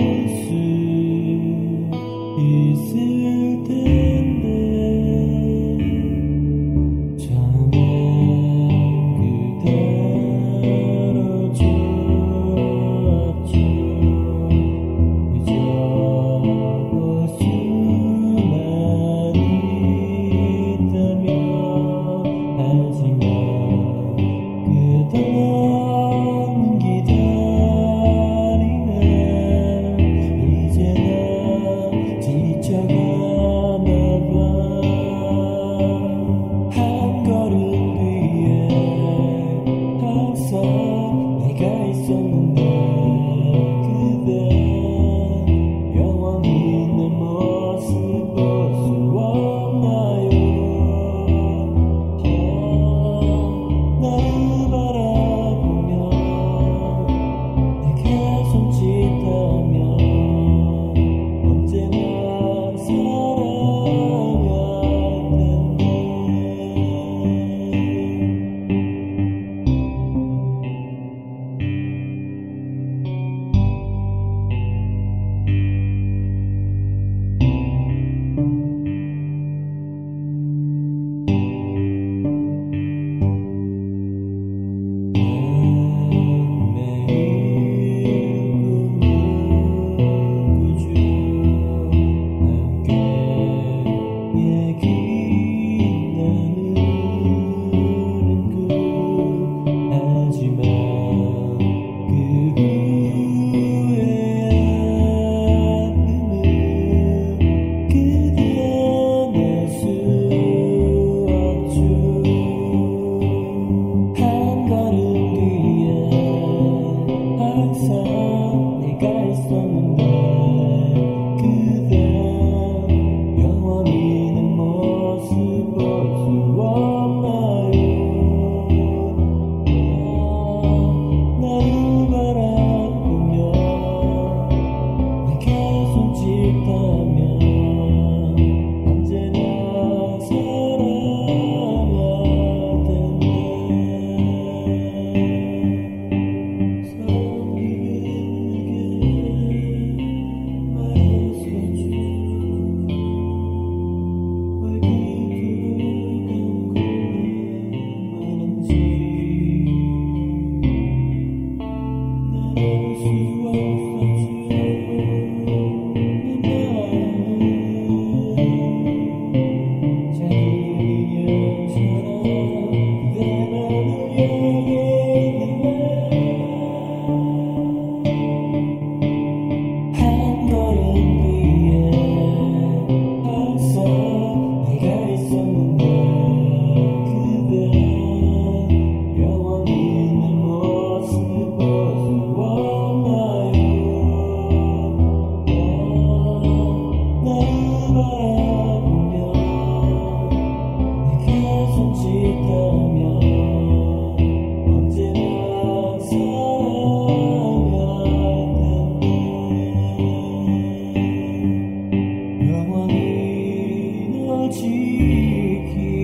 嗯。for dziki.